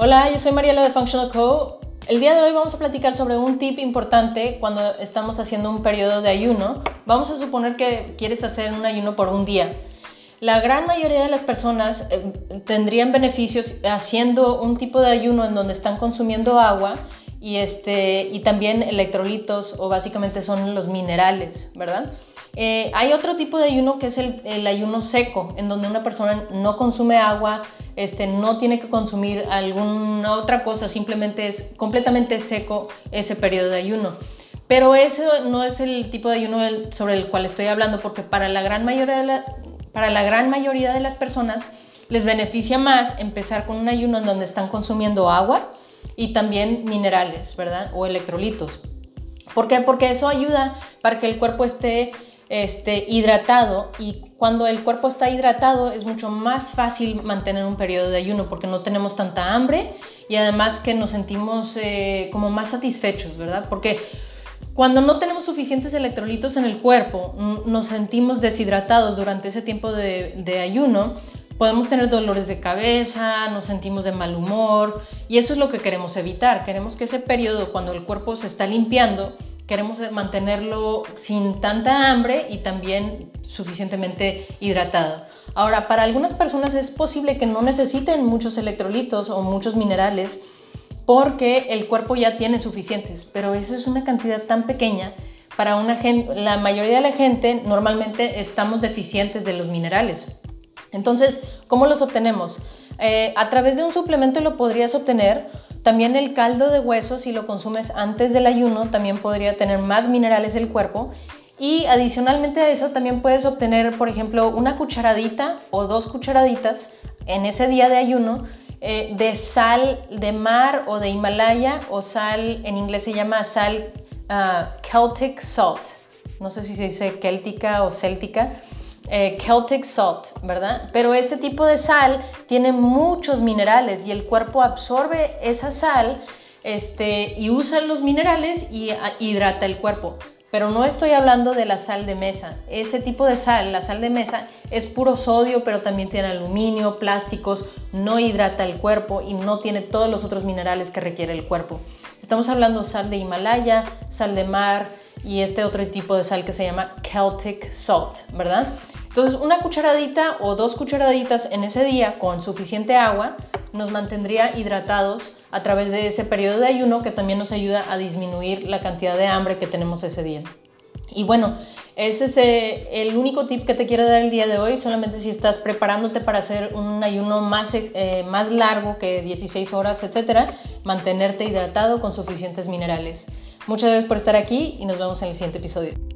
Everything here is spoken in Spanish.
Hola, yo soy Mariela de Functional Co. El día de hoy vamos a platicar sobre un tip importante cuando estamos haciendo un periodo de ayuno. Vamos a suponer que quieres hacer un ayuno por un día. La gran mayoría de las personas eh, tendrían beneficios haciendo un tipo de ayuno en donde están consumiendo agua y, este, y también electrolitos o básicamente son los minerales, ¿verdad? Eh, hay otro tipo de ayuno que es el, ayuno seco, en donde una persona no consume agua, este, no tiene que consumir alguna otra cosa, simplemente es completamente seco ese periodo de ayuno. Pero ese no es el tipo de ayuno sobre el cual estoy hablando, porque para la gran mayoría de, para la gran mayoría de las personas les beneficia más empezar con un ayuno en donde están consumiendo agua y también minerales, ¿verdad? O electrolitos. ¿Por qué? Porque eso ayuda para que el cuerpo esté este, hidratado y cuando el cuerpo está hidratado es mucho más fácil mantener un periodo de ayuno porque no tenemos tanta hambre y además que nos sentimos eh, como más satisfechos, ¿verdad? Porque cuando no tenemos suficientes electrolitos en el cuerpo, nos sentimos deshidratados durante ese tiempo de, de ayuno, podemos tener dolores de cabeza, nos sentimos de mal humor y eso es lo que queremos evitar. Queremos que ese periodo, cuando el cuerpo se está limpiando, queremos mantenerlo sin tanta hambre y también suficientemente hidratado. Ahora, para algunas personas es posible que no necesiten muchos electrolitos o muchos minerales porque el cuerpo ya tiene suficientes, pero eso es una cantidad tan pequeña. Para una gente, la mayoría de la gente normalmente estamos deficientes de los minerales. Entonces, ¿cómo los obtenemos? Eh, a través de un suplemento lo podrías obtener también el caldo de hueso, si lo consumes antes del ayuno, también podría tener más minerales el cuerpo. Y adicionalmente a eso, también puedes obtener, por ejemplo, una cucharadita o dos cucharaditas en ese día de ayuno eh, de sal de mar o de Himalaya o sal, en inglés se llama sal ah, Celtic salt. No sé si se dice céltica o céltica. Eh, Celtic salt, ¿verdad? Pero este tipo de sal tiene muchos minerales y el cuerpo absorbe esa sal este, y usa los minerales y ah, hidrata el cuerpo. Pero no estoy hablando de la sal de mesa. Ese tipo de sal, la sal de mesa, es puro sodio, pero también tiene aluminio, plásticos, no hidrata el cuerpo y no tiene todos los otros minerales que requiere el cuerpo. Estamos hablando sal de Himalaya, sal de mar y este otro tipo de sal que se llama Celtic salt, ¿verdad? Entonces, una cucharadita o dos cucharaditas en ese día con suficiente agua nos mantendría hidratados a través de ese periodo de ayuno que también nos ayuda a disminuir la cantidad de hambre que tenemos ese día. Y bueno, ese es eh, el único tip que te quiero dar el día de hoy, solamente si estás preparándote para hacer un ayuno más, eh, más largo que 16 horas, etcétera, mantenerte hidratado con suficientes minerales. Muchas gracias por estar aquí y nos vemos en el siguiente episodio.